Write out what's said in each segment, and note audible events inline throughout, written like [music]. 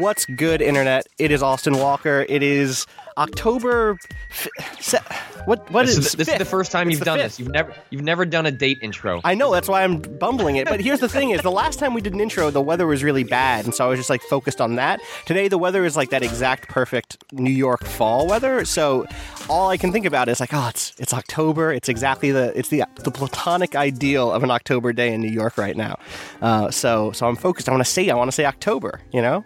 What's good, internet? It is Austin Walker. It is October. F- se- what? What This, is is, this is the first time It's you've done fifth. this. You've never you've never done a date intro. I know that's why I'm bumbling it. But here's the thing: is the last time we did an intro, the weather was really bad, and so I was just like focused on that. Today, the weather is like that exact perfect New York fall weather. So all I can think about is like, oh, it's it's October. It's exactly the it's the the platonic ideal of an October day in New York right now. Uh, so so I'm focused. I want to say I want to say October. You know.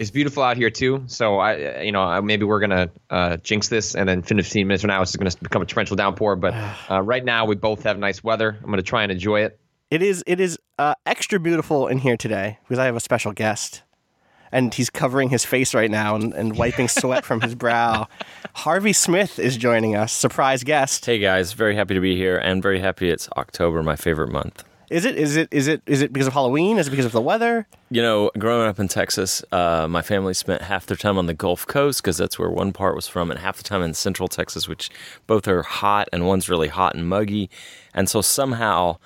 It's beautiful out here too. So I, you know, maybe we're gonna uh, jinx this, and then 15 minutes from now, it's gonna become a torrential downpour. But [sighs] uh, right now, we both have nice weather. I'm gonna try and enjoy it. It is it is uh, extra beautiful in here today because I have a special guest, and he's covering his face right now and, and wiping [laughs] sweat from his brow. Harvey Smith is joining us, surprise guest. Hey guys, very happy to be here and very happy it's October, my favorite month. Is it is it is it is it because of Halloween? Is it because of the weather? You know, growing up in Texas, uh, my family spent half their time on the Gulf Coast because that's where one part was from, and half the time in Central Texas, which both are hot and one's really hot and muggy. And so somehow,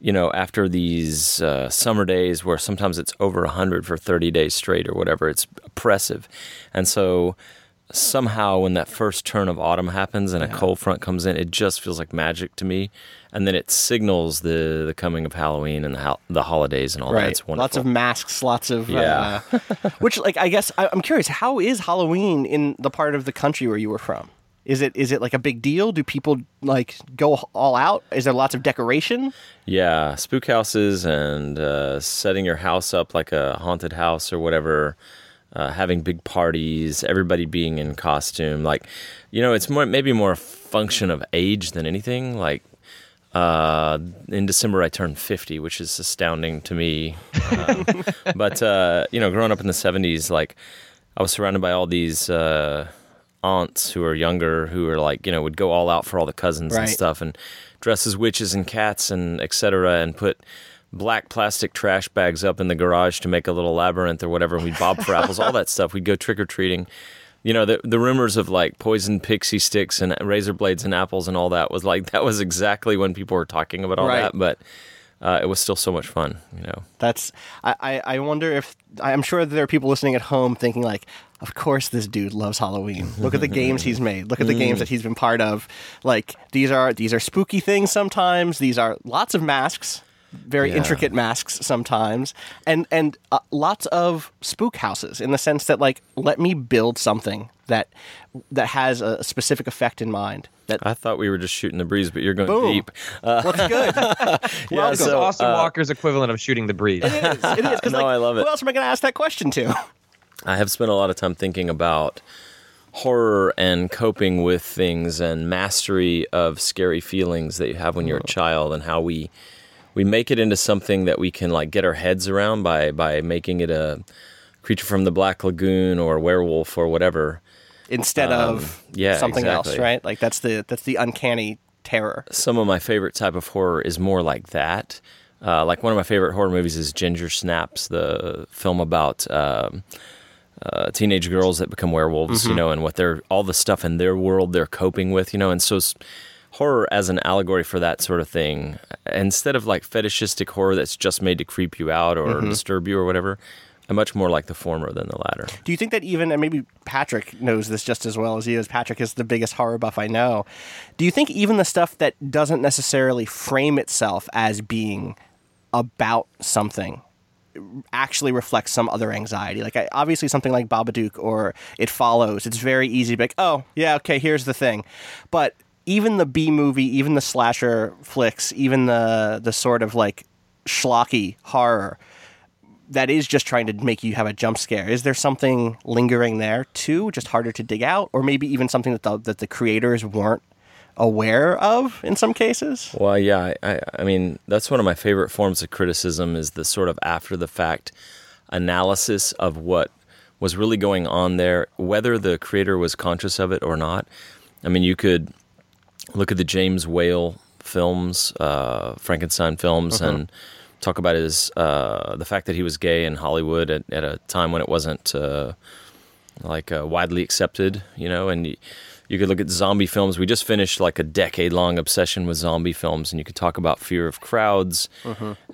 you know, after these uh, summer days where sometimes it's over 100 for 30 days straight or whatever, it's oppressive. And so somehow when that first turn of autumn happens and a cold front comes in, it just feels like magic to me. And then it signals the the coming of Halloween and the hol- the holidays and all that. It's wonderful. Lots of masks, lots of Yeah. Uh, [laughs] which, like, I guess I, I'm curious. How is Halloween in the part of the country where you were from? Is it is it like a big deal? Do people like go all out? Is there lots of decoration? Yeah, spook houses and uh, setting your house up like a haunted house or whatever. Uh, having big parties, everybody being in costume. Like, you know, it's more maybe more a function of age than anything. Like, uh, in December I turned 50, which is astounding to me. Um, [laughs] but uh, you know, growing up in the 70s, like I was surrounded by all these uh, aunts who are younger, who are like, you know, would go all out for all the cousins and stuff, and dress as witches and cats and etc. and put black plastic trash bags up in the garage to make a little labyrinth or whatever. And we'd bob for apples, all that stuff. We'd go trick or treating. You know, the the rumors of like poison Pixy Stix and razor blades and apples and all that was like [laughs] that was exactly when people were talking about all Right. that, but. Uh, it was still so much fun, you know. That's I, I, I wonder if I'm sure there are people listening at home thinking like, of course this dude loves Halloween. Look at the games he's [laughs] made. Look at the games that he's been part of. Like these are these are spooky things sometimes. These are lots of masks, very Yeah. intricate masks sometimes, and and uh, lots of spook houses in the sense that like let me build something that that has a specific effect in mind. That I thought we were just shooting the breeze, but you're going Boom. deep. [laughs] [laughs] Uh, what's good. yeah, Welcome. So, Austin uh, Walker's equivalent of shooting the breeze. It is. It is. 'cause, [laughs] No, like, I love it. Who else am I going to ask that question to? I have spent a lot of time thinking about horror and coping with things and mastery of scary feelings that you have when you're a child and how we we make it into something that we can like get our heads around by by making it a creature from the black lagoon or a werewolf or whatever instead of yeah, something else, right? Like that's the that's the uncanny terror. some of my favorite type of horror is more like that. Uh, like one of my favorite horror movies is Ginger Snaps, the film about um, uh, teenage girls that become werewolves, you know, and what they're all the stuff in their world they're coping with, you know, and so horror as an allegory for that sort of thing, instead of like fetishistic horror that's just made to creep you out or mm-hmm. disturb you or whatever. I'm much more like the former than the latter. Do you think that even and maybe Patrick knows this just as well as you, as Patrick is the biggest horror buff I know. Do you think even the stuff that doesn't necessarily frame itself as being about something actually reflects some other anxiety. Like I, obviously something like Babadook or It Follows, it's very easy to be like, oh yeah, okay, here's the thing. But even the B movie, even the slasher flicks, even the the sort of like schlocky horror that is just trying to make you have a jump scare. Is there something lingering there too, just harder to dig out, or maybe even something that the, that the creators weren't aware of in some cases? Well, yeah, I, I, mean, that's one of my favorite forms of criticism is the sort of after the fact analysis of what was really going on there, whether the creator was conscious of it or not. I mean, you could look at the James Whale films, uh, Frankenstein films, and talk about his uh, the fact that he was gay in Hollywood at, at a time when it wasn't uh, like uh, widely accepted, you know, and. y- you could look at zombie films. We just finished like a decade long obsession with zombie films, and you could talk about fear of crowds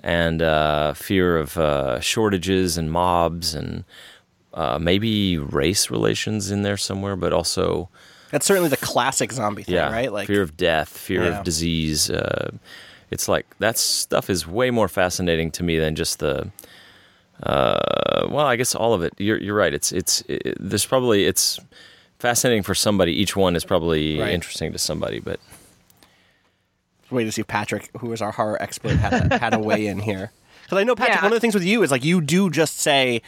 and uh, fear of uh, shortages and mobs and uh, maybe race relations in there somewhere, but also That's certainly the classic zombie thing, yeah, right? Like fear of death, fear Yeah. of disease. Uh, it's like that stuff is way more fascinating to me than just the. Uh, well, I guess all of it. You're you're right. It's it's it, there's probably it's fascinating for somebody. Each one is probably Right. interesting to somebody, but wait to see if Patrick, who is our horror expert, had a, had a weigh in here. Because I know Patrick, Yeah. one of the things with you is like you do just say,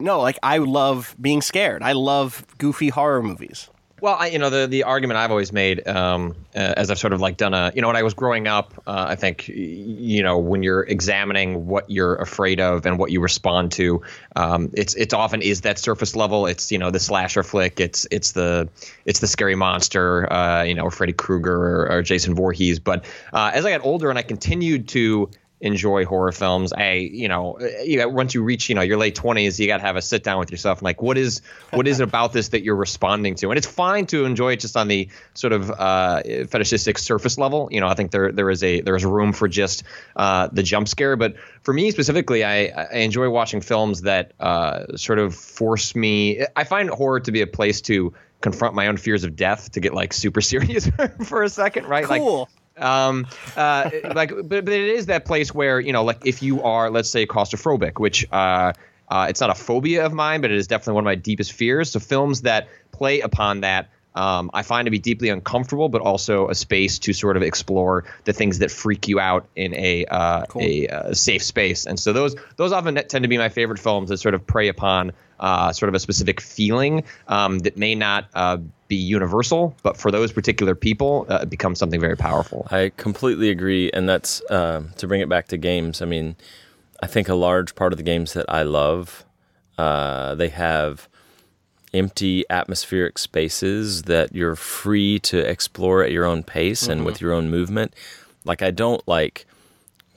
no, like I love being scared. I love goofy horror movies. Well, I, you know, the the argument I've always made, um, uh, as I've sort of like done a, you know, when I was growing up, uh, I think, you know, when you're examining what you're afraid of and what you respond to, um, it's it's often is that surface level. It's you know the slasher flick. It's it's the it's the scary monster, uh, you know, Freddy Krueger or, or Jason Voorhees. But uh, as I got older and I continued to enjoy horror films. I, you know, you got, once you reach, you know, your late twenties, you got to have a sit down with yourself and like, what is, what is it about this that you're responding to? And it's fine to enjoy it just on the sort of uh, fetishistic surface level. You know, I think there there is a there is room for just uh, the jump scare, but for me specifically, I, I enjoy watching films that uh, sort of force me. I find horror to be a place to confront my own fears of death to get like super [laughs] serious for a second, right? Like, Cool. Um uh like but, but it is that place where you know like if you are let's say claustrophobic which uh uh, it's not a phobia of mine, but it is definitely one of my deepest fears. So films that play upon that, um, I find to be deeply uncomfortable, but also a space to sort of explore the things that freak you out in a uh, a uh, safe space. And so those those often tend to be my favorite films that sort of prey upon uh, sort of a specific feeling um, that may not uh, be universal, but for those particular people, uh, it becomes something very powerful. I completely agree, and that's um to bring it back to games. I mean, I think a large part of the games that I love, uh, they have empty atmospheric spaces that you're free to explore at your own pace and with your own movement. Like I don't like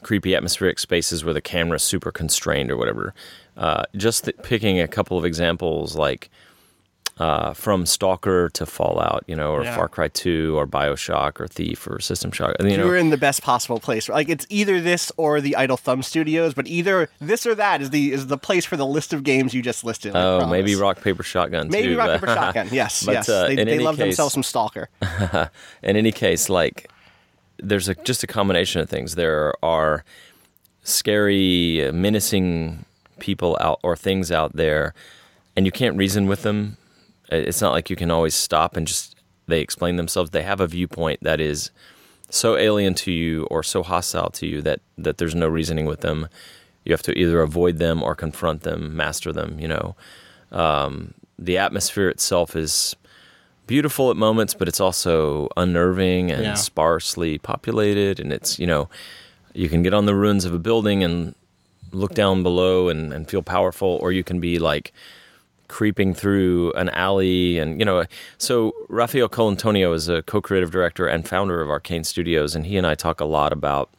creepy atmospheric spaces where the camera's super constrained or whatever. Uh, just th- picking a couple of examples, like uh, from Stalker to Fallout, you know, or Yeah. Far Cry 2 or Bioshock or Thief or System Shock. You know, You're in the best possible place. Like it's either this or the Idle Thumb Studios, but either this or that is the is the place for the list of games you just listed. I oh, promise. maybe Rock Paper Shotgun Maybe too. Rock but- Paper Shotgun. [laughs] Yes, But, yes. uh, they they love case- themselves some Stalker. [laughs] in any case, like there's a just a combination of things. There are scary, uh, menacing people out or things out there, and you can't reason with them. It's not like you can always stop and just they explain themselves. They have a viewpoint that is so alien to you or so hostile to you that that there's no reasoning with them. You have to either avoid them or confront them, master them. You know, um, the atmosphere itself is beautiful at moments, but it's also unnerving and Yeah. sparsely populated. And it's, you know, you can get on the ruins of a building and look down below and, and feel powerful, or you can be like creeping through an alley. And, you know, so Raphael Colantonio is a co creative director and founder of Arcane Studios, and he and I talk a lot about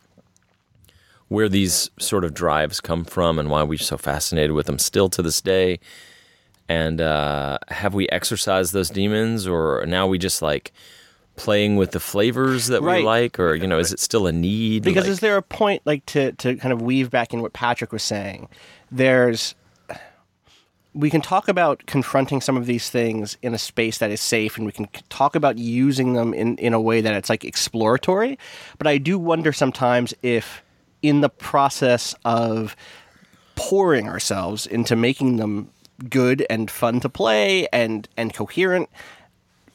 where these sort of drives come from and why we're so fascinated with them still to this day and uh, have we exercised those demons or now we just like playing with the flavors that Right. we like or you know is it still a need Because Like- is there a point like to to kind of weave back in what Patrick was saying? There's we can talk about confronting some of these things in a space that is safe and we can talk about using them in, in a way that it's like exploratory. But i do wonder sometimes if in the process of pouring ourselves into making them good and fun to play and and coherent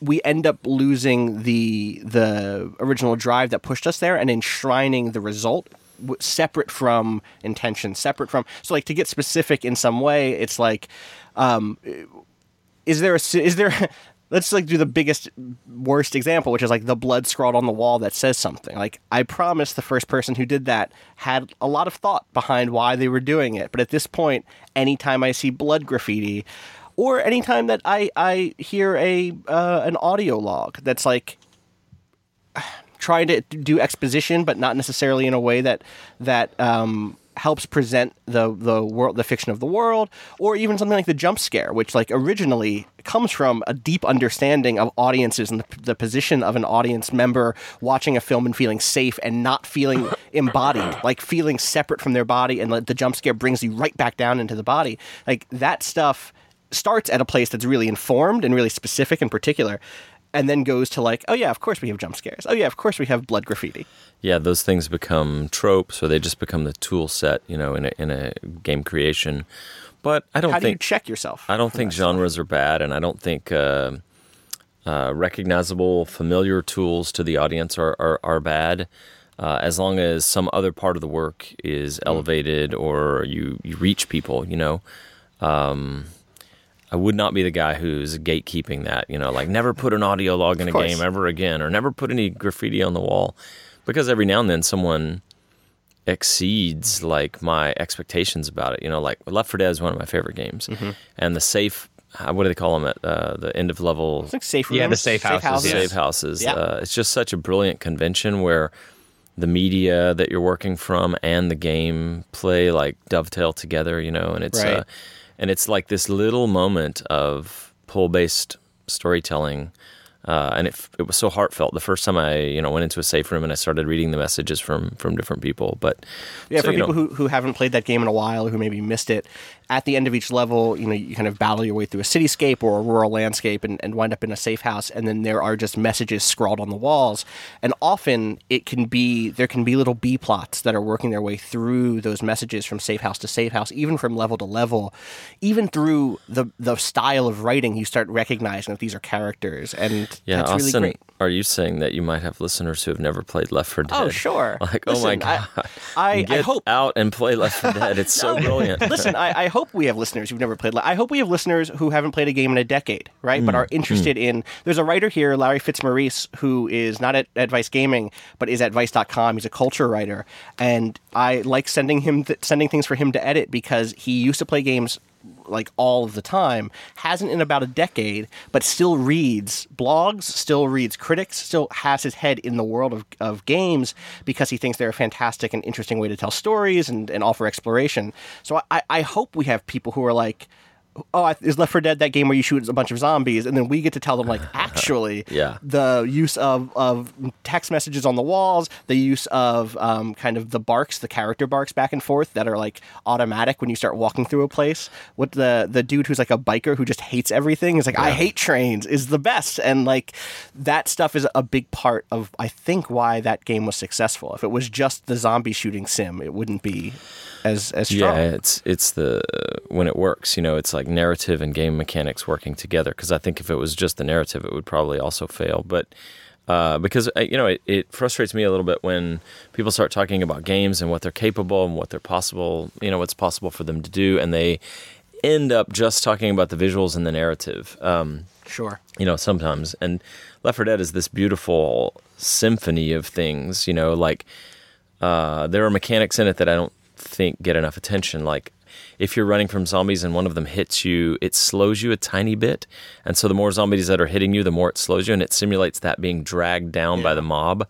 we end up losing the the original drive that pushed us there and enshrining the result w- separate from intention, separate from. So like to get specific in some way, it's like, um, is there a is there? [laughs] Let's like do the biggest worst example, which is like the blood scrawled on the wall that says something. Like I promise, the first person who did that had a lot of thought behind why they were doing it. But at this point, anytime I see blood graffiti, or anytime that I I hear a uh, an audio log that's like trying to do exposition, but not necessarily in a way that that um, helps present the the world, the fiction of the world, or even something like the jump scare, which like originally comes from a deep understanding of audiences and the, the position of an audience member watching a film and feeling safe and not feeling [laughs] embodied, like feeling separate from their body, and like, the jump scare brings you right back down into the body. Like that stuff starts at a place that's really informed and really specific and particular. And then goes to like, oh yeah, of course we have jump scares. Oh yeah, of course we have blood graffiti. yeah, those things become tropes, or they just become the tool set, you know, in a in a game creation. But I don't How do you think check yourself? I don't think genres are bad, and I don't think uh, uh, recognizable, familiar tools to the audience are are, are bad. Uh, as long as some other part of the work is Mm. elevated or you, you reach people, you know. Um, I would not be the guy who's gatekeeping that, you know, like never put an audio log in a course. game ever again, or never put any graffiti on the wall, because every now and then someone exceeds like my expectations about it. You know, like Left 4 Dead is one of my favorite games, Mm-hmm. and the safe, uh, what do they call them at uh, the end of level? It's like safe Yeah, the rooms, safe houses, yes. Safe houses. Yeah. Uh, it's just such a brilliant convention where the media that you're working from and the game play like dovetail together, you know, and it's Right. uh, and it's like this little moment of pull based storytelling. Uh, and it, it was so heartfelt the first time I you know went into a safe room and I started reading the messages from from different people. But Yeah, so, for you know, people who, who haven't played that game in a while who maybe missed it, at the end of each level, you know, you kind of battle your way through a cityscape or a rural landscape and, and wind up in a safe house, and then there are just messages scrawled on the walls. And often it can be there can be little B plots that are working their way through those messages from safe house to safe house, even from level to level, even through the the style of writing, you start recognizing that these are characters, and yeah, that's Austin, really great. are you saying that you might have listeners who have never played Left 4 Dead? Oh, sure. [laughs] Like, oh my Listen, I- god! I, I Get hope out and play Left 4 Dead. It's so [laughs] brilliant. Listen, I, I hope [laughs] we have listeners who've never played. I hope we have listeners who haven't played a game in a decade, right? Mm, But are interested in. There's a writer here, Larry Fitzmaurice, who is not at, at Vice Gaming, but is at Vice.com. He's a culture writer, and I like sending him th- sending things for him to edit because he used to play games like all of the time hasn't in about a decade but still reads blogs still reads critics still has his head in the world of, of games because he thinks they're a fantastic and interesting way to tell stories and, and offer exploration. So I, I hope we have people who are like oh is left 4 dead that game where you shoot a bunch of zombies and then we get to tell them like [laughs] actually Yeah. the use of, of text messages on the walls, the use of um, kind of the barks, the character barks back and forth that are like automatic when you start walking through a place. What the the dude who's like a biker who just hates everything is like, I hate trains is the best, and like that stuff is a big part of I think why that game was successful. If it was just the zombie shooting sim, it wouldn't be as as strong. Yeah, it's it's the when it works, you know, it's like narrative and game mechanics working together. Because I think if it was just the narrative, it would probably also fail. But uh, because uh, you know, it, it frustrates me a little bit when people start talking about games and what they're capable and what they're possible, you know, what's possible for them to do, and they end up just talking about the visuals and the narrative. Um, Sure. you know, sometimes. And Left 4 Dead is this beautiful symphony of things, you know, like uh, there are mechanics in it that I don't think get enough attention. Like if you're running from zombies and one of them hits you, it slows you a tiny bit. And so the more zombies that are hitting you, the more it slows you. And it simulates that being dragged down by the mob,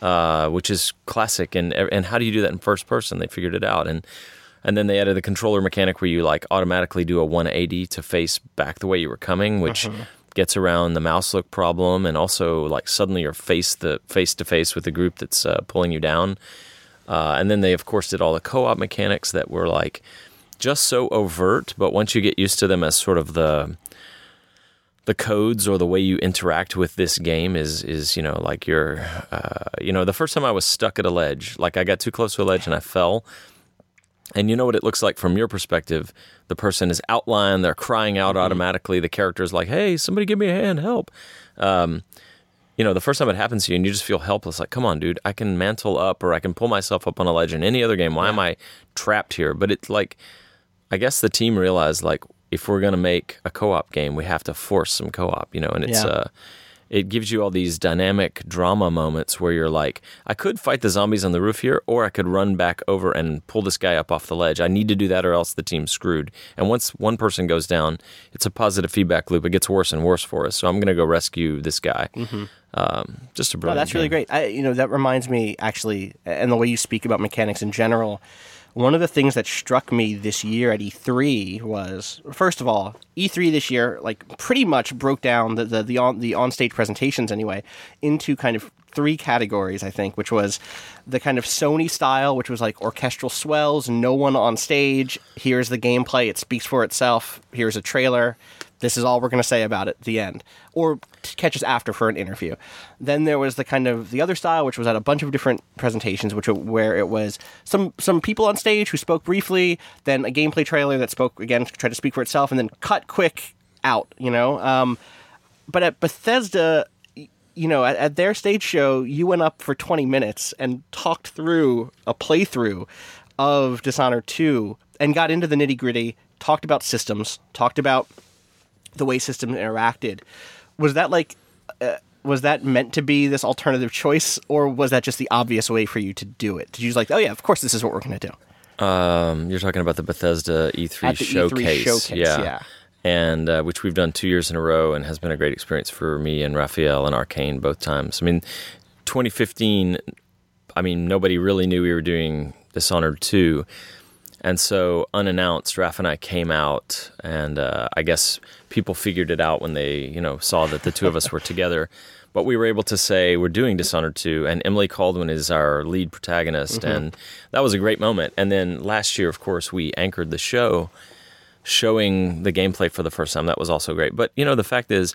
uh, which is classic. And, and how do you do that in first person? They figured it out. And and then they added the controller mechanic where you like automatically do a 180 to face back the way you were coming, which gets around the mouse look problem, and also like suddenly you're face the face to face with the group that's uh, pulling you down. Uh, and then they of course did all the co-op mechanics that were like just so overt, but once you get used to them as sort of the the codes or the way you interact with this game is is you know like you're uh, you know the first time I was stuck at a ledge, like I got too close to a ledge and I fell. And you know what it looks like from your perspective. The person is outlined, they're crying out automatically. The character is like, hey, somebody give me a hand, help. Um, you know, the first time it happens to you and you just feel helpless, like, come on, dude, I can mantle up or I can pull myself up on a ledge in any other game. Why am I trapped here? But it's like, I guess the team realized, like, if we're going to make a co op game, we have to force some co op, you know, and it's, Yeah. uh, it gives you all these dynamic drama moments where you're like, I could fight the zombies on the roof here, or I could run back over and pull this guy up off the ledge. I need to do that, or else the team's screwed. And once one person goes down, it's a positive feedback loop. It gets worse and worse for us. So I'm going to go rescue this guy. Um, just a brilliant. Mm-hmm. that's really great. I, you know, that reminds me actually, and the way you speak about mechanics in general. One of the things that struck me this year at E3 was, first of all, E3 this year like pretty much broke down the the the on the on-stage presentations anyway into kind of three categories. I think, which was the kind of Sony style, which was like orchestral swells, no one on stage. Here's the gameplay; it speaks for itself. Here's a trailer this is all we're going to say about it the end or catch us after for an interview. Then there was the kind of the other style which was at a bunch of different presentations which were, where it was some some people on stage who spoke briefly then a gameplay trailer that spoke again tried to speak for itself and then cut quick out you know? Um, but at bethesda you know at, at their stage show you went up for 20 minutes and talked through a playthrough of dishonored 2 and got into the nitty gritty talked about systems talked about the way systems interacted. Was that like, uh, was that meant to be this alternative choice, or was that just the obvious way for you to do it? Did you just like, oh yeah, of course this is what we're going to do? Um, you're talking about the Bethesda E3 At the E3 showcase, showcase, yeah. and uh, which we've done two years in a row, and has been a great experience for me and Raphael and Arcane both times. I mean, 2015. I mean, nobody really knew we were doing Dishonored 2. And so, unannounced, Raph and I came out, and uh, I guess people figured it out when they, you know, saw that the two of us were together. But we were able to say we're doing Dishonored 2, and Emily Kaldwin is our lead protagonist, and that was a great moment. And then last year, of course, we anchored the show, showing the gameplay for the first time. That was also great. But you know, the fact is,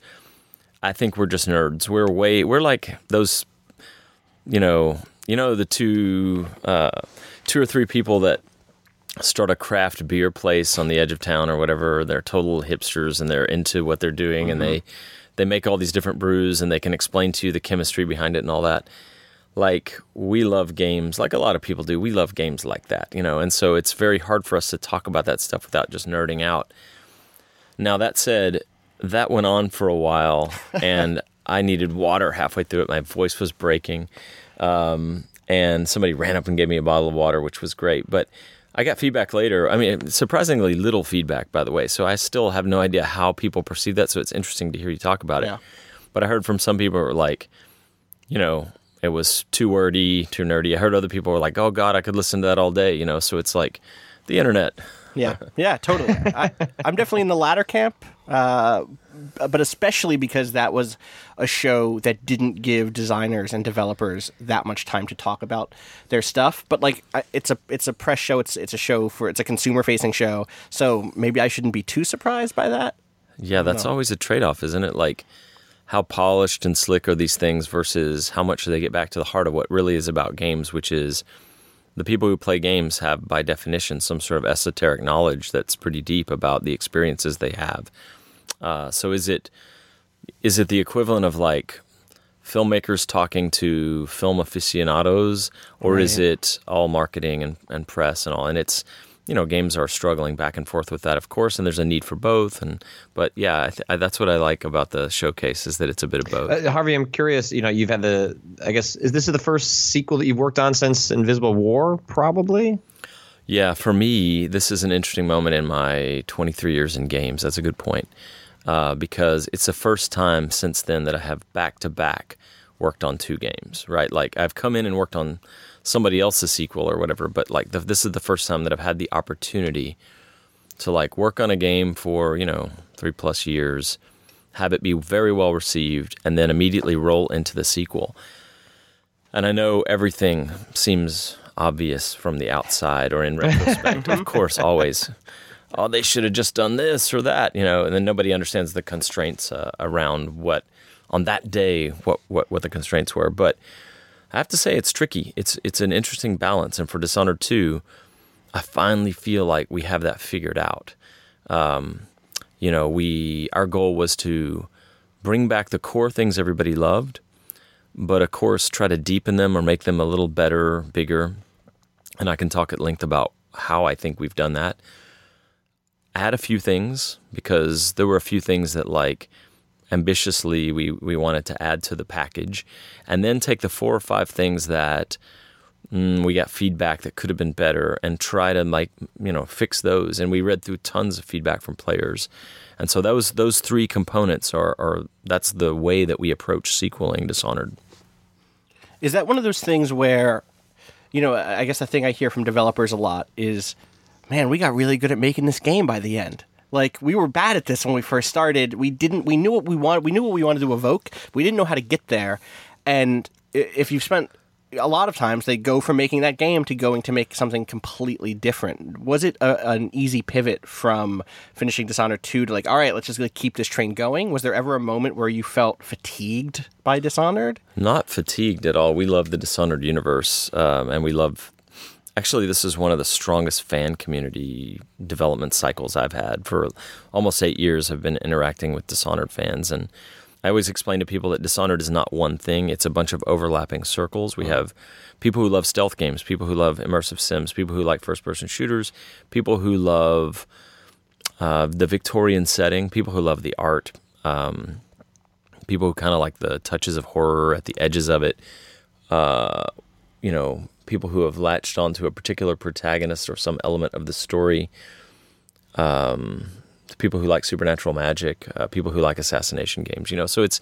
I think we're just nerds. We're way, we're like those you know, you know the two uh, two or three people that start a craft beer place on the edge of town or whatever. They're total hipsters and they're into what they're doing and they they make all these different brews and they can explain to you the chemistry behind it and all that. Like we love games, like a lot of people do. We love games like that, you know, and so it's very hard for us to talk about that stuff without just nerding out. Now that said, that went on for a while, [laughs] and I needed water halfway through it. My voice was breaking, um, and somebody ran up and gave me a bottle of water, which was great. But I got feedback later. I mean, surprisingly little feedback, by the way. So I still have no idea how people perceive that. So it's interesting to hear you talk about Yeah. it. But I heard from some people who were like, you know, it was too wordy, too nerdy. I heard other people were like, oh God, I could listen to that all day. You know, so it's like the internet. Yeah, yeah, totally. [laughs] I, I'm definitely in the latter camp, uh, but especially because that was a show that didn't give designers and developers that much time to talk about their stuff. But like, it's a it's a press show. It's it's a show for it's a consumer facing show. So maybe I shouldn't be too surprised by that. Yeah, that's always a trade off, isn't it? Like, how polished and slick are these things versus how much do they get back to the heart of what really is about games, which is the people who play games have, by definition, some sort of esoteric knowledge that's pretty deep about the experiences they have. Uh, so, is it is it the equivalent of like filmmakers talking to film aficionados, or is it all marketing and, and press and all? And it's you know games are struggling back and forth with that, of course, and there's a need for both. And but yeah, I th- I, that's what I like about the showcase is that it's a bit of both. Uh, Harvey, I'm curious. You know, you've had the. I guess is this the first sequel that you've worked on since Invisible War? Probably. Yeah, for me, this is an interesting moment in my 23 years in games. That's a good point. Uh, because it's the first time since then that I have back to back worked on two games, right? Like I've come in and worked on somebody else's sequel or whatever, but like the, this is the first time that I've had the opportunity to like work on a game for, you know, three plus years, have it be very well received, and then immediately roll into the sequel. And I know everything seems obvious from the outside or in retrospect. of course, always. Oh, they should have just done this or that, you know, and then nobody understands the constraints uh, around what on that day what, what what the constraints were. But I have to say it's tricky. It's it's an interesting balance, and for Dishonored 2, I finally feel like we have that figured out. Um, you know, we our goal was to bring back the core things everybody loved, but of course try to deepen them or make them a little better, bigger. And I can talk at length about how I think we've done that. Add a few things because there were a few things that like ambitiously we we wanted to add to the package, and then take the four or five things that mm, we got feedback that could have been better and try to like you know fix those. And we read through tons of feedback from players, and so those those three components are, are that's the way that we approach sequeling Dishonored. Is that one of those things where, you know, I guess the thing I hear from developers a lot is, man, we got really good at making this game by the end. Like we were bad at this when we first started. We didn't. We knew what we wanted. We knew what we wanted to evoke. We didn't know how to get there. And if you've spent a lot of times, they go from making that game to going to make something completely different. Was it a, an easy pivot from finishing Dishonored two to like, all right, let's just like, keep this train going? Was there ever a moment where you felt fatigued by Dishonored? Not fatigued at all. We love the Dishonored universe, um, and we love. Actually, this is one of the strongest fan community development cycles I've had for almost eight years. I've been interacting with Dishonored fans, and I always explain to people that Dishonored is not one thing. It's a bunch of overlapping circles. We have people who love stealth games, people who love immersive sims, people who like first-person shooters, people who love uh, the Victorian setting, people who love the art, um, people who kind of like the touches of horror at the edges of it. Uh, you know, people who have latched onto a particular protagonist or some element of the story. Um, people who like supernatural magic, uh, people who like assassination games. You know, so it's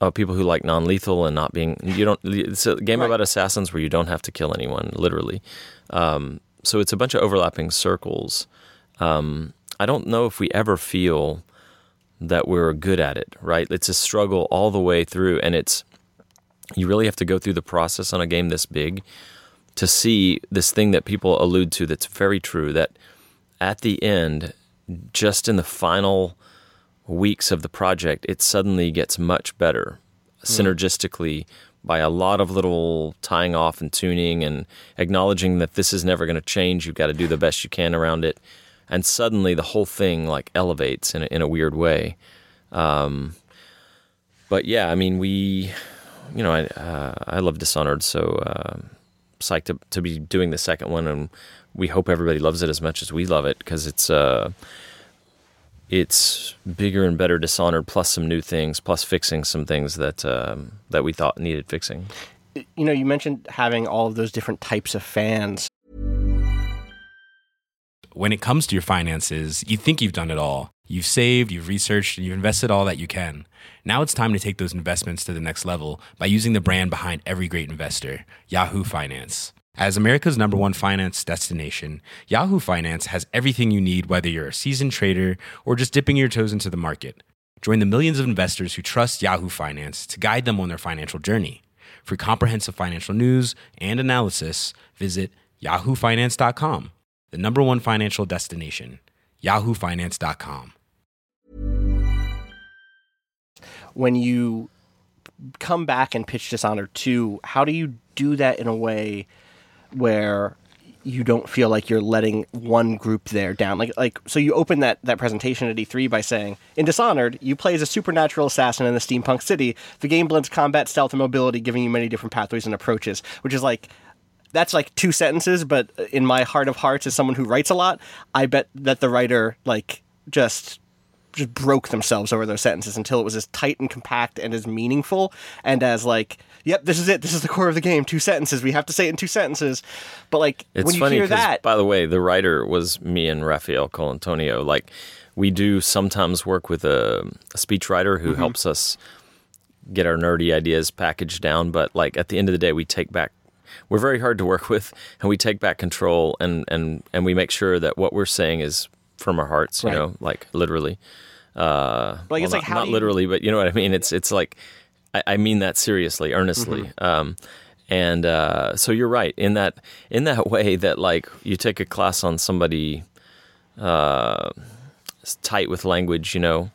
uh, people who like non-lethal and not being you don't. It's a game Right. about assassins where you don't have to kill anyone, literally. Um, so it's a bunch of overlapping circles. Um, I don't know if we ever feel that we're good at it, right? It's a struggle all the way through, and it's you really have to go through the process on a game this big to see this thing that people allude to that's very true that at the end just in the final weeks of the project it suddenly gets much better synergistically by a lot of little tying off and tuning and acknowledging that this is never going to change you've got to do the best you can around it. And suddenly the whole thing like elevates in a, in a weird way. Um, but yeah i mean we you know, I uh, I love Dishonored, so uh, psyched to to be doing the second one, and we hope everybody loves it as much as we love it because it's uh, it's bigger and better Dishonored, plus some new things, plus fixing some things that um, that we thought needed fixing. you know, you mentioned having all of those different types of fans. when it comes to your finances, you think you've done it all. You've saved, you've researched, and you've invested all that you can. Now it's time to take those investments to the next level by using the brand behind every great investor, Yahoo Finance. As America's number one finance destination, Yahoo Finance has everything you need, whether you're a seasoned trader or just dipping your toes into the market. Join the millions of investors who trust Yahoo Finance to guide them on their financial journey. For comprehensive financial news and analysis, visit yahoofinance.com, the number one financial destination, yahoofinance.com. When you come back and pitch Dishonored 2, how do you do that in a way where you don't feel like you're letting one group there down? Like, like so you open that, that presentation at E3 by saying, in Dishonored, you play as a supernatural assassin in the steampunk city. The game blends combat, stealth, and mobility, giving you many different pathways and approaches, which is like that's like two sentences, but in my heart of hearts, as someone who writes a lot, I bet that the writer like just just broke themselves over those sentences until it was as tight and compact and as meaningful and as like, yep, this is it. This is the core of the game. Two sentences. We have to say it in two sentences. But like It's when you funny hear that, by the way, the writer was me and Raphael Colantonio. Like, we do sometimes work with a, a speech writer Mm-hmm. who helps us get our nerdy ideas packaged down. But like at the end of the day, we take back. We're very hard to work [laughs] with, and we take back control, and and and we make sure that what we're saying is from our hearts. You Right. know, like literally. Uh, But I guess, well, like, not, how not you- literally, but you know what I mean. It's it's like I, I mean that seriously, earnestly. Mm-hmm. Um, and uh, so you're right in that in that [laughs] way that like you take a class on somebody uh, tight with language, you know.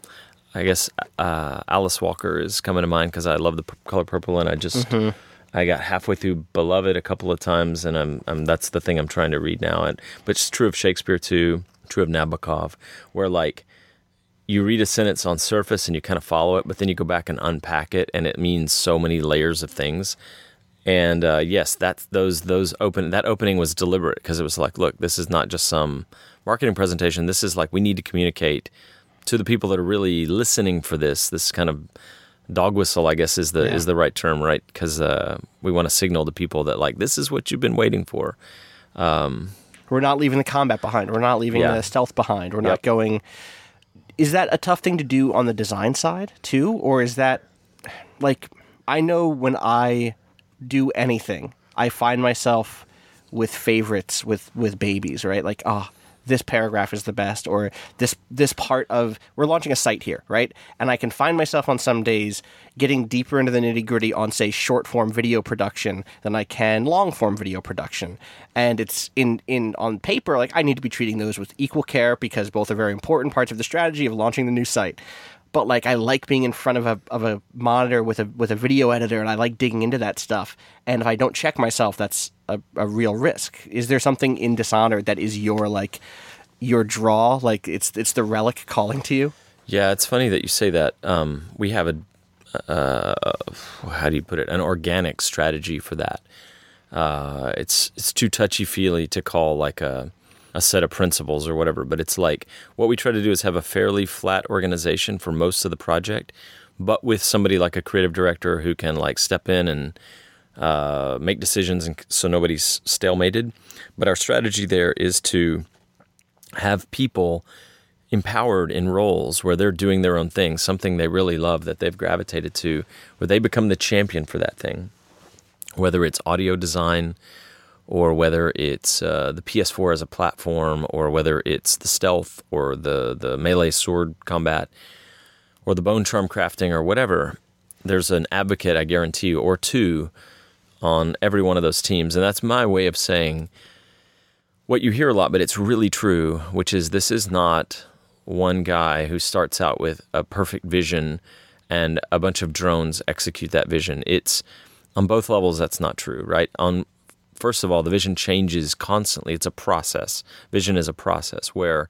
I guess uh, Alice Walker is coming to mind because I love the p- color purple, and I just Mm-hmm. I got halfway through Beloved a couple of times, and I'm, I'm that's the thing I'm trying to read now. And but it's true of Shakespeare too, true of Nabokov, where like you read a sentence on surface and you kind of follow it, but then you go back and unpack it, and it means so many layers of things. And uh, yes, that those those open that opening was deliberate because it was like, look, this is not just some marketing presentation. This is like we need to communicate to the people that are really listening for this. This kind of dog whistle, I guess, is the Yeah. is the right term, right? Because uh, we want to signal to people that like this is what you've been waiting for. We're not leaving the combat behind. We're not leaving Yeah. the stealth behind. We're not going. Is that a tough thing to do on the design side too, or is that like I know when I do anything, I find myself with favorites with with babies, right? Like, ah, this paragraph is the best, or this this part of we're launching a site here, right? And I can find myself on some days getting deeper into the nitty gritty on say short form video production than I can long form video production. And it's in in on paper like I need to be treating those with equal care because both are very important parts of the strategy of launching the new site but like I like being in front of a of a monitor with a with a video editor, and I like digging into that stuff. And if I don't check myself, that's a, a real risk. Is there something in Dishonored that is your like your draw? Like it's it's the relic calling to you? Yeah, it's funny that you say that. Um, we have a, uh, how do you put it, an organic strategy for that. Uh, it's it's too touchy feely to call like a a set of principles or whatever, but it's like what we try to do is have a fairly flat organization for most of the project, but with somebody like a creative director who can like step in and uh, make decisions, and so nobody's stalemated. But our strategy there is to have people empowered in roles where they're doing their own thing, something they really love that they've gravitated to, where they become the champion for that thing. Whether it's audio design, or whether it's uh, the PS4 as a platform, or whether it's the stealth, or the the melee sword combat, or the bone charm crafting, or whatever. There's an advocate, I guarantee you, or two on every one of those teams, and that's my way of saying what you hear a lot, but it's really true, which is this is not one guy who starts out with a perfect vision and a bunch of drones execute that vision. It's on both levels that's not true, right? On first of all, the vision changes constantly. It's a process. Vision is a process where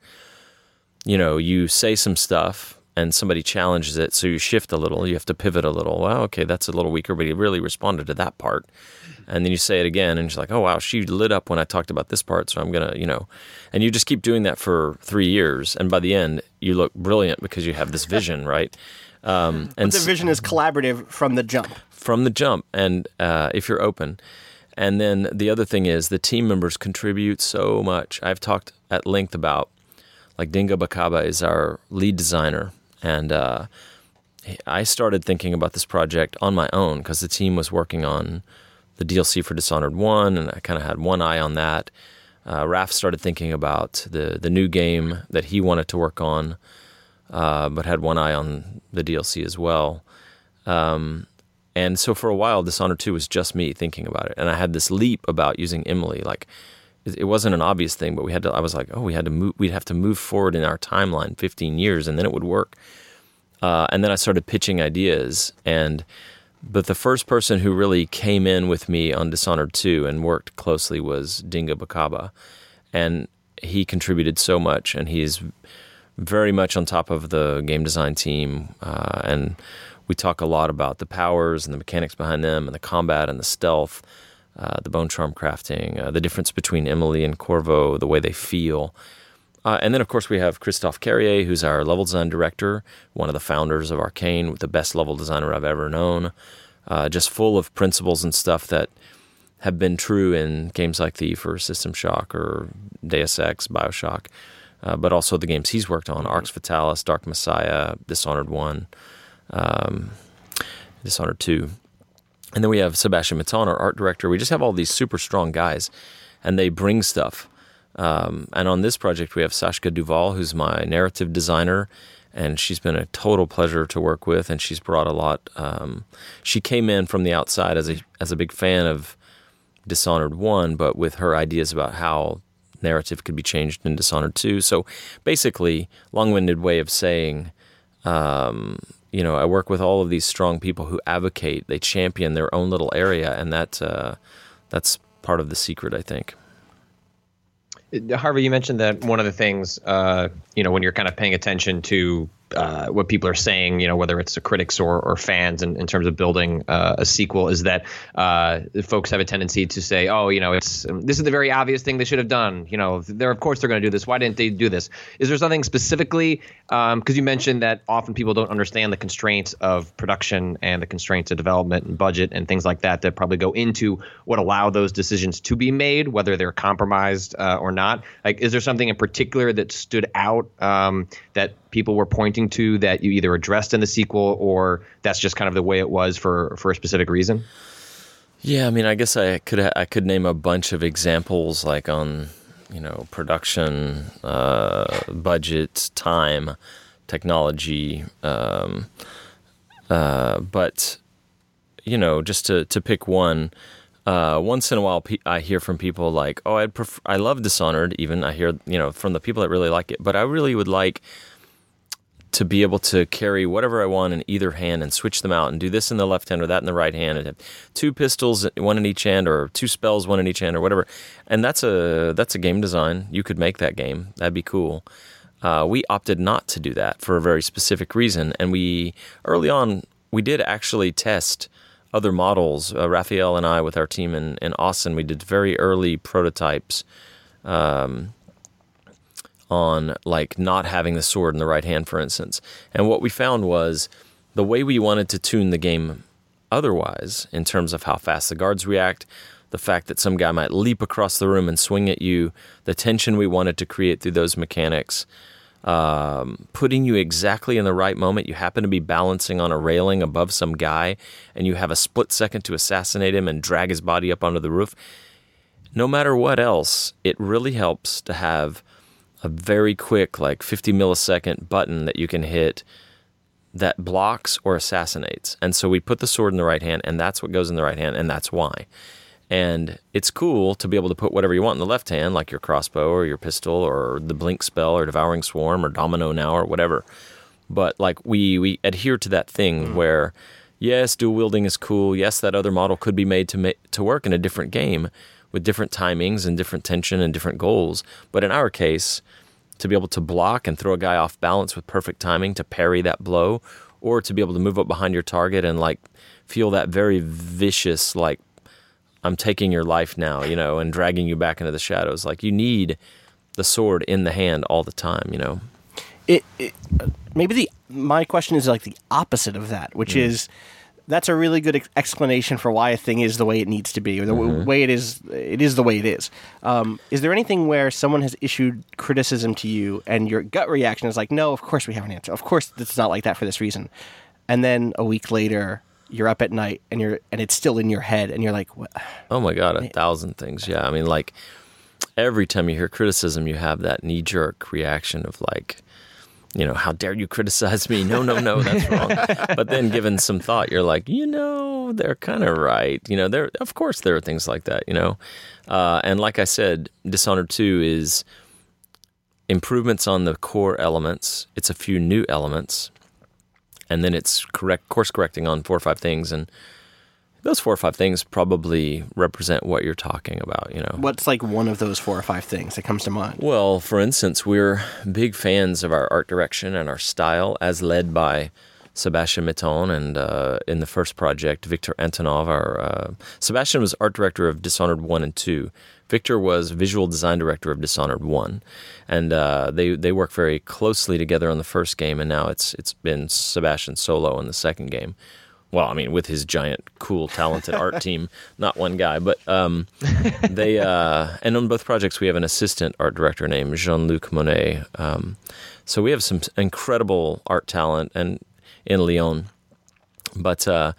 you know, you say some stuff and somebody challenges it, so you shift a little, you have to pivot a little. Well, okay, that's a little weaker, but he really responded to that part. And then you say it again, and she's like, oh, wow, she lit up when I talked about this part, so I'm going to, you know, and you just keep doing that for three years. And by the end, you look brilliant because you have this vision, [laughs] right? Um, and The vision is collaborative from the jump. from the jump and uh, if you're open and then the other thing is the team members contribute so much. I've talked at length about like Dinga Bakaba is our lead designer. And uh, i started thinking about this project on my own because the team was working on the dlc for dishonored 1 and i kind of had one eye on that. Uh, Raf started thinking about the, the new game that he wanted to work on uh, but had one eye on the dlc as well and so for a while, Dishonored 2 was just me thinking about it. And I had this leap about using Emily. Like, it wasn't an obvious thing, but we had to, I was like, oh, we had to move, we'd have to move forward in our timeline 15 years and then it would work. Uh, and then I started pitching ideas. And, but the first person who really came in with me on Dishonored 2 and worked closely was Dinga Bakaba. And he contributed so much and he's very much on top of the game design team. Uh, and we talk a lot about the powers and the mechanics behind them and the combat and the stealth, uh, the bone charm crafting, uh, the difference between Emily and Corvo, the way they feel. Uh, and then, of course, we have Christophe Carrier, who's our level design director, one of the founders of Arcane, the best level designer I've ever known, uh, just full of principles and stuff that have been true in games like Thief or System Shock or Deus Ex, Bioshock, uh, but also the games he's worked on Arx Fatalis, Dark Messiah, Dishonored 1, um, Dishonored 2. And then we have Sebastian Mitton, our art director. We just have all these super strong guys, and they bring stuff. Um, and on this project, we have Sachka Duval, who's my narrative designer, and she's been a total pleasure to work with. And she's brought a lot. Um, she came in from the outside as a as a big fan of Dishonored One, but with her ideas about how narrative could be changed in Dishonored Two. So basically, long-winded way of saying. Um, you know, I work with all of these strong people who advocate, they champion their own little area, and that uh, that's part of the secret, I think. Harvey, you mentioned that one of the things, uh, you know, when you're kind of paying attention to uh, what people are saying, you know, whether it's the critics or, or fans, in, in terms of building uh, a sequel, is that uh, folks have a tendency to say, "Oh, you know, it's um, this is the very obvious thing they should have done." You know, they're of course they're going to do this. Why didn't they do this? Is there something specifically? Because um, you mentioned that often people don't understand the constraints of production and the constraints of development and budget and things like that that probably go into what allow those decisions to be made, whether they're compromised uh, or not. Like, is there something in particular that stood out um, that people were pointing to that you either addressed in the sequel or that's just kind of the way it was for for a specific reason? Yeah, I mean, I guess I could I could name a bunch of examples like on you know production, uh, budget, time, technology, um, uh, but you know just to to pick one. Uh, once in a while, I hear from people like, "Oh, I'd I love Dishonored." Even I hear, you know, from the people that really like it, but I really would like to be able to carry whatever I want in either hand and switch them out and do this in the left hand or that in the right hand and have two pistols, one in each hand, or two spells, one in each hand, or whatever. And that's a that's a game design. You could make that game. That'd be cool. Uh, we opted not to do that for a very specific reason, and we early on we did actually test other models. Uh, Raphael and I, with our team in, in Austin, we did very early prototypes. Um, on like not having the sword in the right hand, for instance. And what we found was the way we wanted to tune the game otherwise, in terms of how fast the guards react, the fact that some guy might leap across the room and swing at you, the tension we wanted to create through those mechanics, um, putting you exactly in the right moment. You happen to be balancing on a railing above some guy, and you have a split second to assassinate him and drag his body up onto the roof. No matter what else, it really helps to have a very quick, like 50 millisecond button that you can hit that blocks or assassinates. And so we put the sword in the right hand, and that's what goes in the right hand, and that's why. And it's cool to be able to put whatever you want in the left hand, like your crossbow or your pistol or the blink spell or devouring swarm or domino now or whatever. But like we we adhere to that thing mm. where yes, dual wielding is cool. Yes, that other model could be made to ma- to work in a different game with different timings and different tension and different goals. But in our case, to be able to block and throw a guy off balance with perfect timing to parry that blow, or to be able to move up behind your target and like feel that very vicious, like, I'm taking your life now, you know, and dragging you back into the shadows. Like, you need the sword in the hand all the time, you know. It, it maybe the my question is like the opposite of that, which mm. is that's a really good ex- explanation for why a thing is the way it needs to be, or the mm-hmm. w- way it is. It is the way it is. Um, is there anything where someone has issued criticism to you, and your gut reaction is like, "No, of course we have an answer. Of course it's not like that for this reason," and then a week later, you're up at night and you're and it's still in your head, and you're like, what? "Oh my god, a thousand things." Yeah, I mean, like every time you hear criticism, you have that knee jerk reaction of like you know, how dare you criticize me? No, no, no, that's wrong. [laughs] but then, given some thought, you're like, you know, they're kind of right. You know, there, of course, there are things like that. You know, uh, and like I said, Dishonored Two is improvements on the core elements. It's a few new elements, and then it's correct course correcting on four or five things, and those four or five things probably represent what you're talking about, you know. What's like one of those four or five things that comes to mind? Well, for instance, we're big fans of our art direction and our style as led by Sebastian Mitton and uh, in the first project, Victor Antonov. Our uh, Sebastian was art director of Dishonored 1 and 2. Victor was visual design director of Dishonored 1. And uh, they, they work very closely together on the first game, and now it's it's been Sebastian solo in the second game well, I mean, with his giant, cool, talented art [laughs] team, not one guy, but um, they uh, and on both projects we have an assistant art director named Jean Luc Monnet. Um, so we have some incredible art talent and in Lyon, but uh,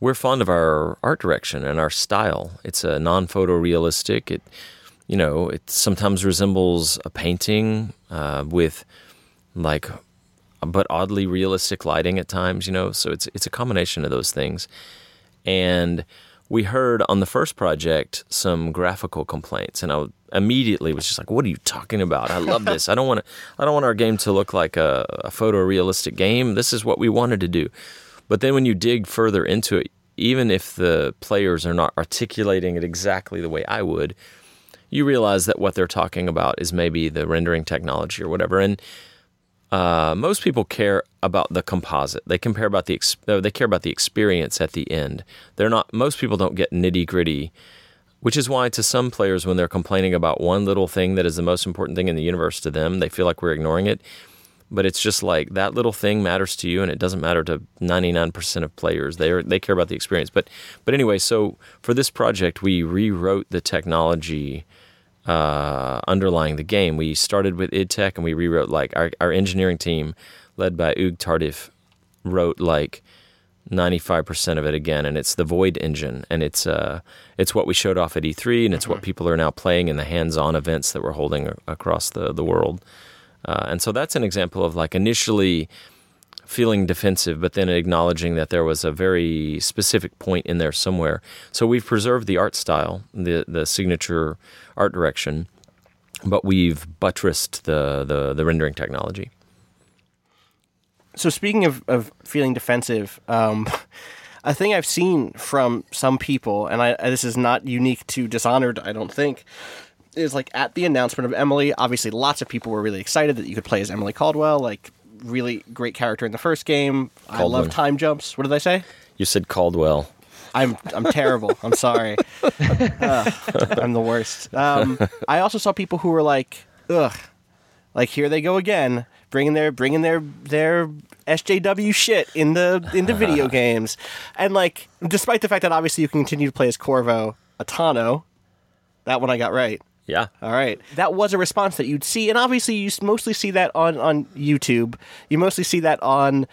we're fond of our art direction and our style. It's a non-photorealistic. It you know it sometimes resembles a painting uh, with like but oddly realistic lighting at times, you know. So it's it's a combination of those things. And we heard on the first project some graphical complaints, and I immediately was just like, "What are you talking about? I love this. I don't want to. I don't want our game to look like a, a photorealistic game. This is what we wanted to do." But then when you dig further into it, even if the players are not articulating it exactly the way I would, you realize that what they're talking about is maybe the rendering technology or whatever. And uh, most people care about the composite. They compare about the uh, they care about the experience at the end. They're not. Most people don't get nitty gritty, which is why to some players, when they're complaining about one little thing that is the most important thing in the universe to them, they feel like we're ignoring it. But it's just like that little thing matters to you, and it doesn't matter to ninety nine percent of players. They are, they care about the experience. But but anyway, so for this project, we rewrote the technology uh, underlying the game. We started with id Tech and we rewrote like our, our engineering team, led by Hugues Tardif, wrote like 95% of it again and it's the void engine and it's uh it's what we showed off at E3 and it's what people are now playing in the hands-on events that we're holding across the the world. Uh, and so that's an example of like initially feeling defensive, but then acknowledging that there was a very specific point in there somewhere. So we've preserved the art style, the the signature art direction, but we've buttressed the the, the rendering technology. So speaking of, of feeling defensive, um, [laughs] a thing I've seen from some people, and I, this is not unique to Dishonored, I don't think, is like at the announcement of Emily. Obviously, lots of people were really excited that you could play as Emily Caldwell. Like, really great character in the first game. I love time jumps. What did I say? You said Caldwell. I'm I'm terrible. I'm sorry. [laughs] Ugh, I'm the worst. Um, I also saw people who were like, ugh, like here they go again, bringing their bringing their their SJW shit in the into video [laughs] games, and like despite the fact that obviously you can continue to play as Corvo Attano, that one I got right. Yeah. All right. That was a response that you'd see, and obviously you mostly see that on on YouTube. You mostly see that on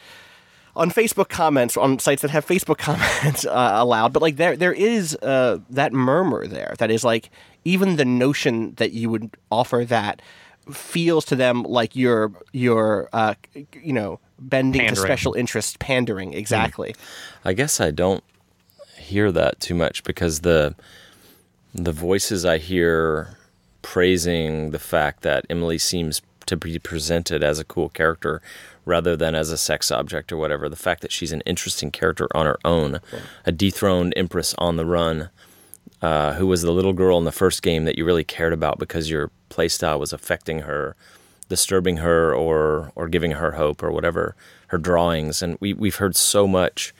on Facebook comments on sites that have Facebook [laughs] comments uh, allowed. But like there there is uh, that murmur there that is like even the notion that you would offer that feels to them like you're you're uh, you know bending to special interest pandering exactly. I guess I don't hear that too much because the the voices I hear praising the fact that Emily seems to be presented as a cool character rather than as a sex object or whatever. The fact that she's an interesting character on her own, a dethroned empress on the run, uh, who was the little girl in the first game that you really cared about because your playstyle was affecting her, disturbing her, or or giving her hope or whatever. Her drawings, and we we've heard so much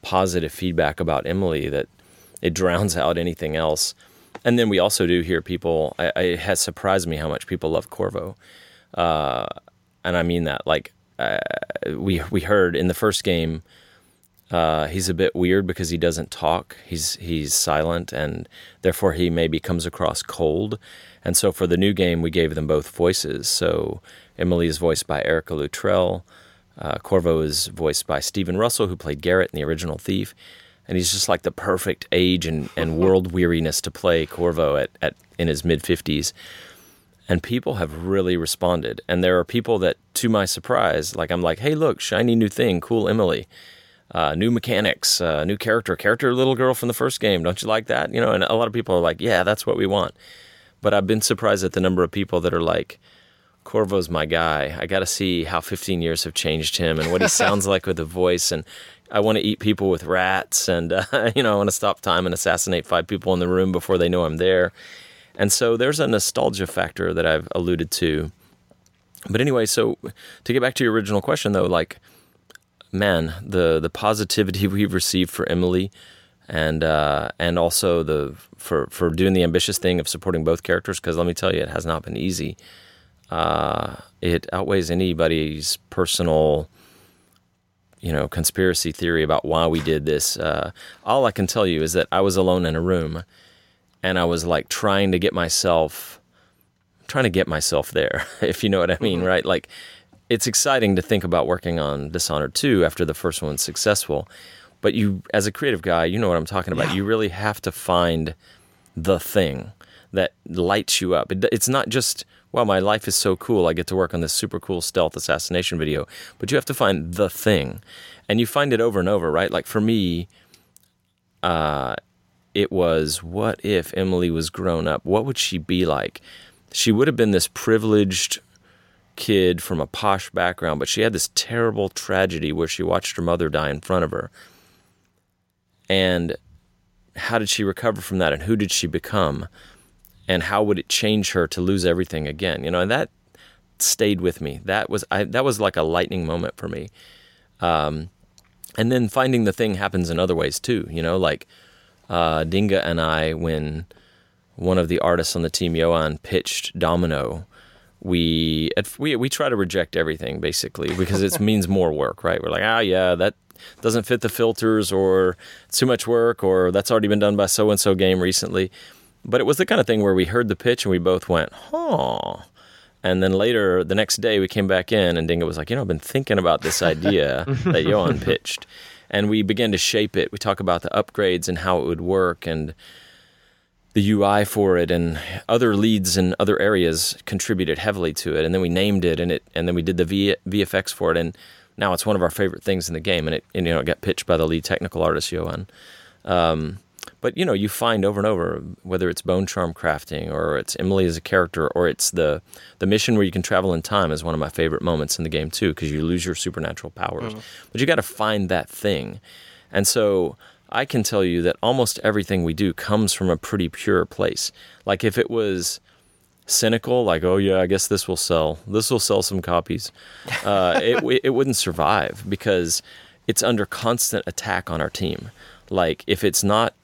positive feedback about Emily that it [laughs] drowns out anything else. And then we also do hear people. I, it has surprised me how much people love Corvo, uh, and I mean that. Like uh, we we heard in the first game, uh, he's a bit weird because he doesn't talk. He's he's silent, and therefore he maybe comes across cold. And so for the new game, we gave them both voices. So Emily is voiced by Erica Luttrell. Uh, Corvo is voiced by Stephen Russell, who played Garrett in the original Thief. And he's just like the perfect age and, and [laughs] world weariness to play Corvo at, at in his mid 50s. And people have really responded. And there are people that, to my surprise, like I'm like, hey, look, shiny new thing, cool Emily. Uh, new mechanics, uh, new character, character little girl from the first game. Don't you like that? You know, and a lot of people are like, yeah, that's what we want. But I've been surprised at the number of people that are like, Corvo's my guy. I got to see how 15 years have changed him and what he [laughs] sounds like with the voice. And I want to eat people with rats, and uh, [laughs] you know, I want to stop time and assassinate five people in the room before they know I'm there. And so there's a nostalgia factor that I've alluded to. But anyway, so to get back to your original question, though, like, man, the the positivity [laughs] we've received for Emily, and uh, and also the for for doing the ambitious thing of supporting both characters, because let me tell you, it has not been easy. Uh, it outweighs anybody's personal, you know, conspiracy theory about why we did this. Uh, all I can tell you is that I was alone in a room, and I was like trying to get myself, trying to get myself there, [laughs] if you know what I mean, right? Like, it's exciting to think about working on Dishonored 2 after the first one's successful, but you, as a creative guy, you know what I'm talking about. You really have to find the thing that lights you up. It, it's not just, wow, my life is so cool. I get to work on this super cool stealth assassination video. But you have to find the thing. And you find it over and over, right? Like for me, uh, it was what if Emily was grown up? What would she be like? She would have been this privileged kid from a posh background, but she had this terrible tragedy where she watched her mother die in front of her. And how did she recover from that and who did she become? And how would it change her to lose everything again? You know, and that stayed with me. That was I, that was like a lightning moment for me. Um, and then finding the thing happens in other ways too. You know, like uh, Dinga and I, when one of the artists on the team, Johan, pitched Domino, we we we try to reject everything basically because it [laughs] means more work, right? We're like, ah, yeah, that doesn't fit the filters, or it's too much work, or that's already been done by so and so game recently. But it was the kind of thing where we heard the pitch and we both went, huh. And then later, the next day, we came back in, and Dinga was like, "You know, I've been thinking about this idea [laughs] that Johan pitched," and we began to shape it. We talk about the upgrades and how it would work, and the UI for it, and other leads in other areas contributed heavily to it. And then we named it, and it, and then we did the v, VFX for it, and now it's one of our favorite things in the game. And it, and, you know, it got pitched by the lead technical artist Johan. Um, but you know, you find over and over whether it's bone charm crafting or it's Emily as a character or it's the the mission where you can travel in time is one of my favorite moments in the game too because you lose your supernatural powers. But you got to find that thing, and so I can tell you that almost everything we do comes from a pretty pure place. Like if it was cynical, like oh yeah, I guess this will sell. This will sell some copies. Uh, it it wouldn't survive because it's under constant attack on our team. Like if it's not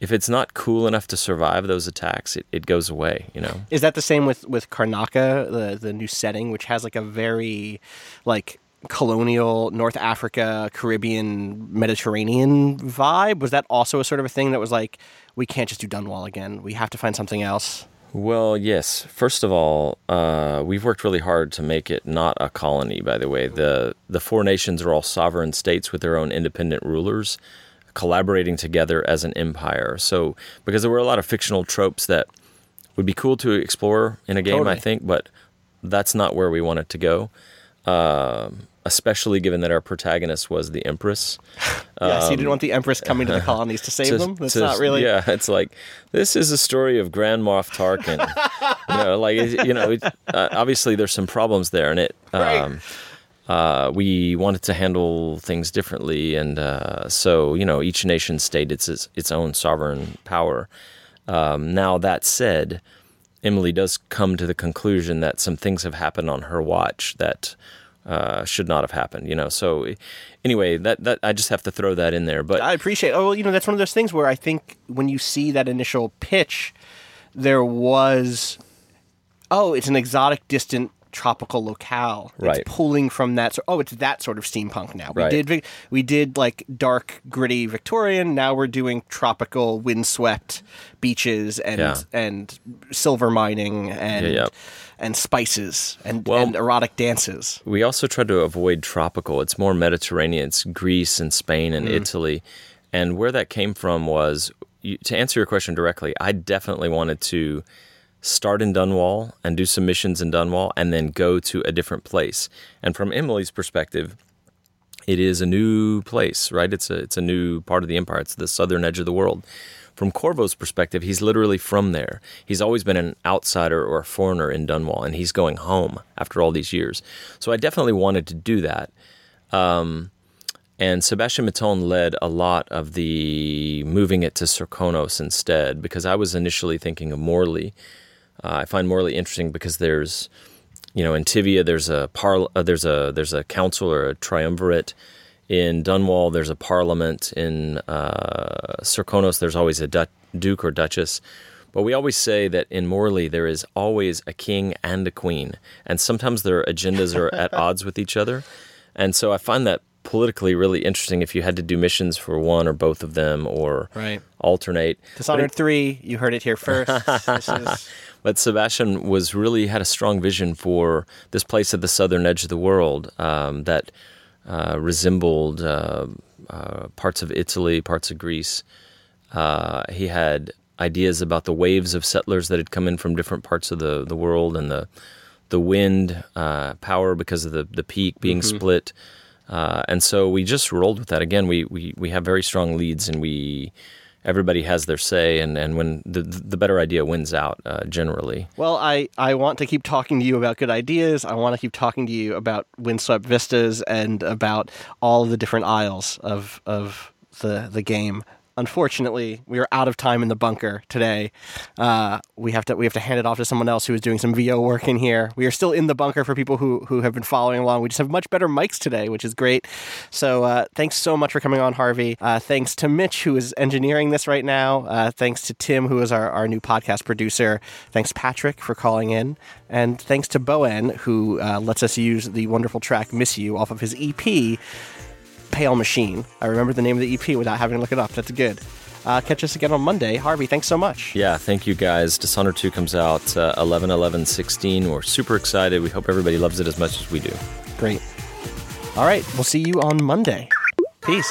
if it's not cool enough to survive those attacks, it, it goes away, you know. Is that the same with with Karnaka, the the new setting, which has like a very like colonial North Africa, Caribbean, Mediterranean vibe? Was that also a sort of a thing that was like, we can't just do Dunwall again. We have to find something else. Well, yes. First of all, uh, we've worked really hard to make it not a colony. By the way, the the four nations are all sovereign states with their own independent rulers, collaborating together as an empire. So, because there were a lot of fictional tropes that would be cool to explore in a game, Totally. I think, but that's not where we want it to go. Um, especially given that our protagonist was the Empress. [laughs] yes, you didn't want the Empress coming to the [laughs] colonies to save to- them. That's to- not really. Yeah, it's like this is a story of Grand Moff Tarkin. [laughs] you know, like you know, it, uh, obviously there's some problems there, and it. Um, uh, we wanted to handle things differently, and uh, so you know, each nation state its its, own sovereign power. Um, now that said, Emily does come to the conclusion that some things have happened on her watch that uh, should not have happened. You know, so anyway, that that I just have to throw that in there. But I appreciate. Oh, well, you know, that's one of those things where I think when you see that initial pitch, there was, oh, it's an exotic, distant tropical locale. Right. It's pulling from that. So, oh, it's that sort of steampunk now. We Right. did. We did like dark, gritty Victorian. Now we're doing tropical, windswept beaches and Yeah. and silver mining and Yeah, yeah. and spices and, Well- and erotic dances. We also try to avoid tropical. It's more Mediterranean. It's Greece and Spain and Mm. Italy. And where that came from was to answer your question directly, I definitely wanted to start in Dunwall and do some missions in Dunwall and then go to a different place. And from Emily's perspective, it is a new place, right? It's a it's a new part of the empire. It's the southern edge of the world. From Corvo's perspective, he's literally from there. He's always been an outsider or a foreigner in Dunwall, and he's going home after all these years. So I definitely wanted to do that. Um, and Sebastian Mitton led a lot of the moving it to Serkonos instead, because I was initially thinking of Morley. Uh, I find Morley interesting because there's you know, in Tyvia, there's a par- uh, there's a there's a council or a triumvirate. In Dunwall, there's a parliament. In uh, Serkonos, there's always a du- duke or duchess. But we always say that in Morley, there is always a king and a queen, and sometimes their agendas are at [laughs] odds with each other. And so I find that politically really interesting if you had to do missions for one or both of them or Right. alternate. Dishonored three. You heard it here first. [laughs] this is But Sebastian was really had a strong vision for this place at the southern edge of the world um, that uh, resembled uh, uh, parts of Italy, parts of Greece. Uh, he had ideas about the waves of settlers that had come in from different parts of the, the world and the the wind uh, power because of the the peak being split. Uh, and so we just rolled with that. Again, we, we, we have very strong leads, and we everybody has their say, and, and when the the better idea wins out uh, generally. Well, I, I want to keep talking to you about good ideas. I want to keep talking to you about windswept vistas and about all the different isles of of the the game. Unfortunately, we are out of time in the bunker today. Uh, we have to we have to hand it off to someone else who is doing some VO work in here. We are still in the bunker for people who who have been following along. We just have much better mics today, which is great. So uh, thanks so much for coming on, Harvey. Uh, thanks to Mitch who is engineering this right now. Uh, thanks to Tim who is our, our new podcast producer. Thanks Patrick for calling in, and thanks to Bo En who uh, lets us use the wonderful track "Miss You" off of his EP. Pale Machine. I remember the name of the EP without having to look it up. That's good. Uh, catch us again on Monday. Harvey, thanks so much. Yeah, thank you guys. Dishonored 2 comes out uh, 11 11 16. We're super excited. We hope everybody loves it as much as we do. Great. All right, we'll see you on Monday. Peace.